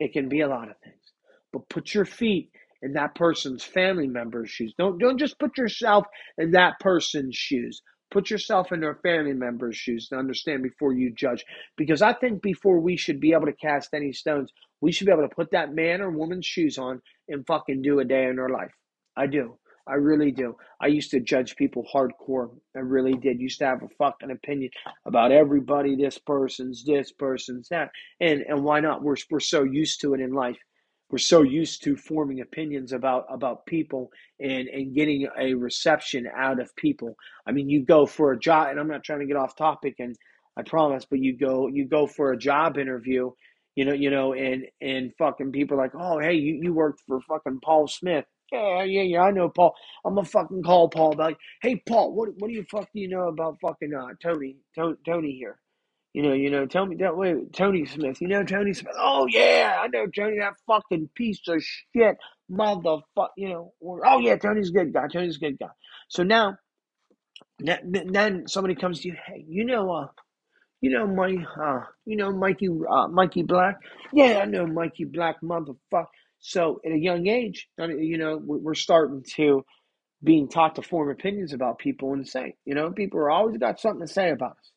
It can be a lot of things. But put your feet in that person's family member's shoes. Don't don't just put yourself in that person's shoes. Put yourself in their family member's shoes to understand before you judge. Because I think before we should be able to cast any stones, we should be able to put that man or woman's shoes on and fucking do a day in their life. I do. I really do. I used to judge people hardcore. I really did. Used to have a fucking opinion about everybody. This person's this person's that, and and why not? We're we're so used to it in life we're so used to forming opinions about about people and and getting a reception out of people i mean you go for a job and i'm not trying to get off topic and i promise but you go you go for a job interview you know you know and and fucking people like oh hey you, you worked for fucking paul smith yeah yeah yeah i know paul i'm gonna fucking call paul about hey paul what what do you fuck do you know about fucking uh tony tony, tony here you know, you know, tell me that way, Tony Smith. You know Tony Smith? Oh yeah, I know Tony, that fucking piece of shit, motherfucker. You know, or, oh yeah, Tony's a good guy. Tony's a good guy. So now, then somebody comes to you, hey, you know, uh, you know, my, uh, you know, Mikey, uh, Mikey Black. Yeah, I know Mikey Black, motherfucker. So at a young age, you know, we're starting to being taught to form opinions about people and say, you know, people are always got something to say about us.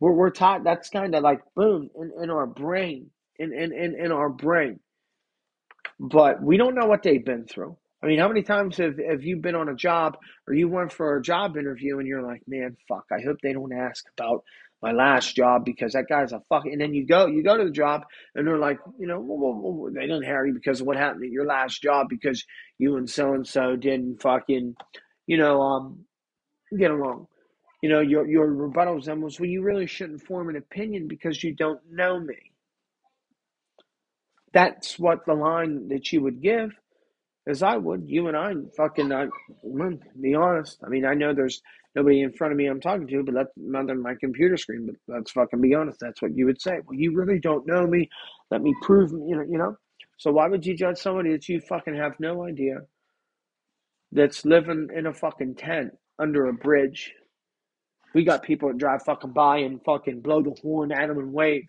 We're, we're taught that's kind of like boom in, in our brain, in, in, in, in our brain. But we don't know what they've been through. I mean, how many times have, have you been on a job or you went for a job interview and you're like, man, fuck, I hope they don't ask about my last job because that guy's a fuck. And then you go, you go to the job and they're like, you know, well, well, well, they didn't hire you because of what happened at your last job because you and so and so didn't fucking, you know, um, get along you know, your your rebuttal then was, well, you really shouldn't form an opinion because you don't know me. That's what the line that you would give, as I would. You and I fucking, I, mm, be honest. I mean, I know there's nobody in front of me I'm talking to, but that's not my computer screen. But let's fucking be honest. That's what you would say. Well, you really don't know me. Let me prove, you know, you know. So why would you judge somebody that you fucking have no idea that's living in a fucking tent under a bridge We got people that drive fucking by and fucking blow the horn at them and wave.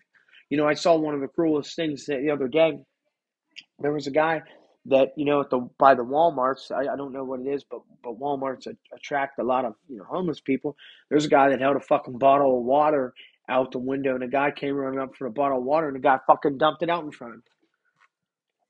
You know, I saw one of the cruelest things the other day. There was a guy that you know at the by the WalMarts. I, I don't know what it is, but but WalMarts attract a lot of you know homeless people. There's a guy that held a fucking bottle of water out the window, and a guy came running up for a bottle of water, and the guy fucking dumped it out in front of him.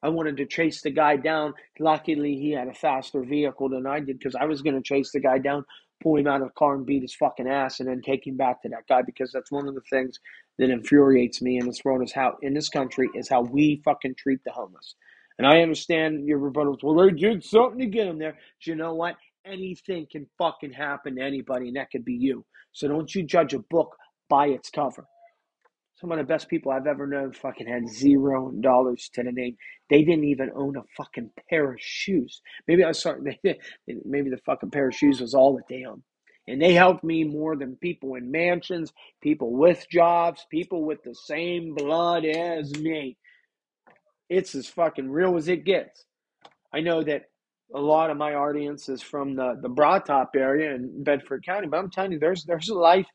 I wanted to chase the guy down. Luckily, he had a faster vehicle than I did because I was going to chase the guy down, pull him out of the car, and beat his fucking ass, and then take him back to that guy because that's one of the things that infuriates me in this world is how in this country is how we fucking treat the homeless. And I understand your rebuttals. Well, they did something to get them there. But you know what? Anything can fucking happen to anybody, and that could be you. So don't you judge a book by its cover. Some of the best people I've ever known fucking had zero dollars to the name. They didn't even own a fucking pair of shoes. Maybe I saw maybe the fucking pair of shoes was all that they owned. And they helped me more than people in mansions, people with jobs, people with the same blood as me. It's as fucking real as it gets. I know that a lot of my audience is from the, the Broad Top area in Bedford County, but I'm telling you, there's there's life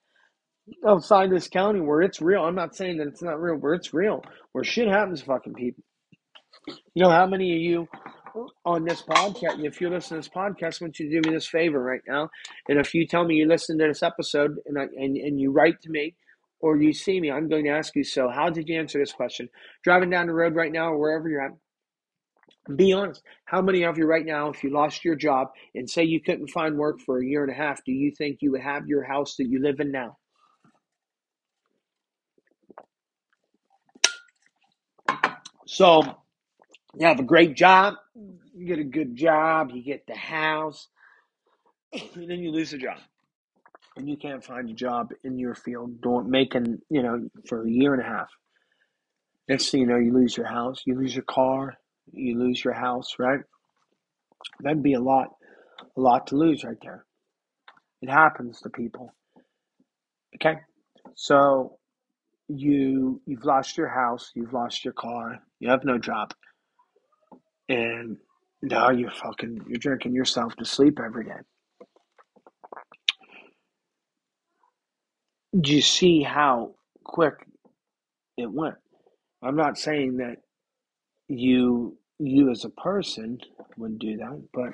outside this county where it's real. I'm not saying that it's not real, where it's real, where shit happens fucking people. You know how many of you on this podcast, if you listen to this podcast, I want you to do me this favor right now. And if you tell me you listen to this episode and, I, and, and you write to me or you see me, I'm going to ask you, so how did you answer this question? Driving down the road right now or wherever you're at, be honest. How many of you right now, if you lost your job and say you couldn't find work for a year and a half, do you think you would have your house that you live in now? So, you have a great job, you get a good job, you get the house, and then you lose the job and you can't find a job in your field doing making you know for a year and a half. Next thing you know you lose your house you lose your car you lose your house right? That'd be a lot a lot to lose right there. It happens to people. Okay? So you you've lost your house you've lost your car you have no job and now you're fucking you're drinking yourself to sleep every day do you see how quick it went? I'm not saying that you you as a person would do that, but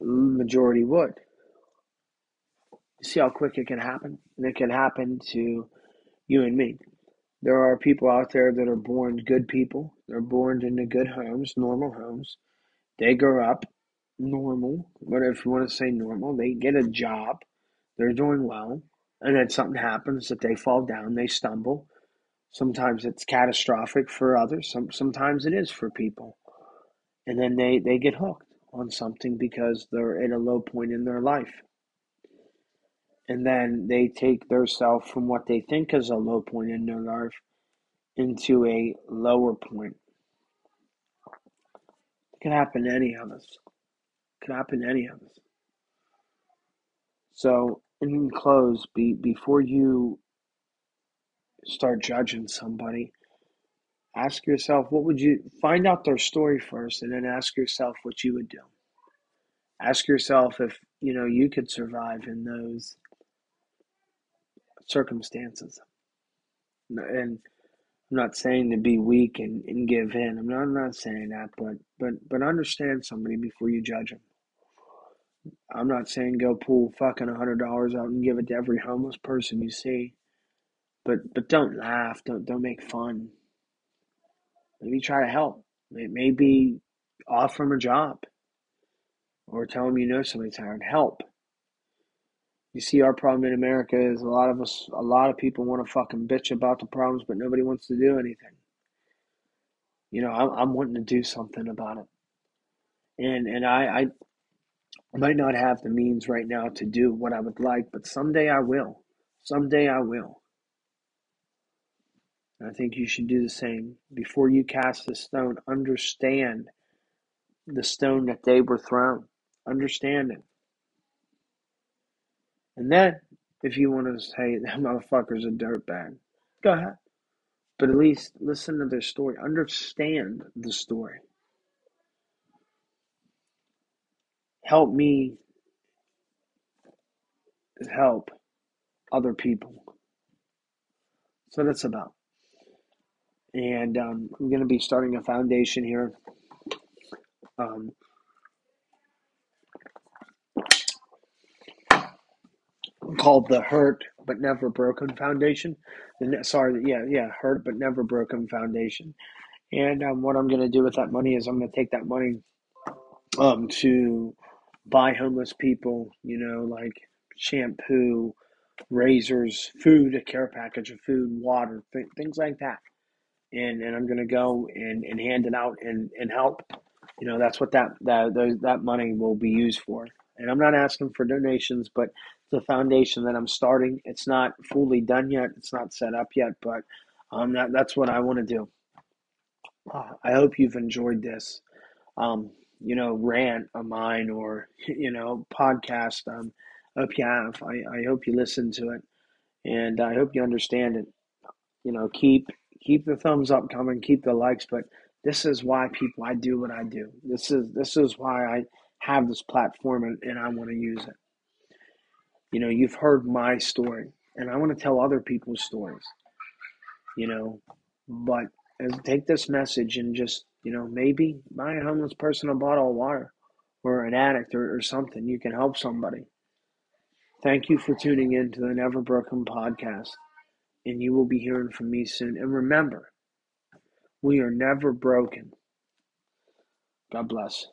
majority would. You see how quick it can happen? And it can happen to you and me. There are people out there that are born good people. They're born into good homes, normal homes. They grow up normal, but if you want to say normal, they get a job. They're doing well and then something happens that they fall down, they stumble. Sometimes it's catastrophic for others. Some sometimes it is for people, and then they they get hooked on something because they're at a low point in their life, and then they take their self from what they think is a low point in their life into a lower point. It can happen to any of us. It can happen to any of us. So in close, be before you start judging somebody, ask yourself what would you find out their story first, and then ask yourself what you would do. Ask yourself if you know you could survive in those circumstances. And I'm not saying to be weak and, and give in. I'm not, I'm not saying that, but but but understand somebody before you judge them. I'm not saying go pull fucking a hundred dollars out and give it to every homeless person you see, but but don't laugh. Don't don't make fun. Maybe try to help. Maybe offer them a job, or tell them you know somebody's hired. Help. You see, our problem in America is a lot of us, a lot of people want to fucking bitch about the problems, but nobody wants to do anything. You know, I'm, I'm wanting to do something about it, and and I, I I might not have the means right now to do what I would like, but someday I will. Someday I will. And I think you should do the same. Before you cast the stone, understand the stone that they were thrown. Understand it. And then, if you want to say that motherfucker's a dirtbag, go ahead. But at least listen to their story. Understand the story. Help me help other people. So that's about. And um, I'm going to be starting a foundation here. Um, called the Hurt But Never Broken Foundation. The, sorry, yeah, yeah, Hurt But Never Broken Foundation. And um, what I'm going to do with that money is I'm going to take that money um, to buy homeless people, you know, like shampoo, razors, food, a care package of food, water, th- things like that. And, and I'm to go and, and hand it out and, and help. You know, that's what that, that, that money will be used for. And I'm not asking for donations, but the foundation that I'm starting, it's not fully done yet. It's not set up yet, but um, that, that's what I want to do. Uh, I hope you've enjoyed this. Um, you know, rant of mine or, you know, podcast. Um, hope you have. I, I hope you listen to it and I hope you understand it. You know, keep keep the thumbs up coming, keep the likes, but this is why people I do what I do. This is this is why I have this platform and, and I want to use it. You know, you've heard my story and I want to tell other people's stories. You know, but as take this message and just you know, maybe buy a homeless person a bottle of water or an addict or, or something. You can help somebody. Thank you for tuning in to the Never Broken podcast. And you will be hearing from me soon. And remember, we are never broken. God bless.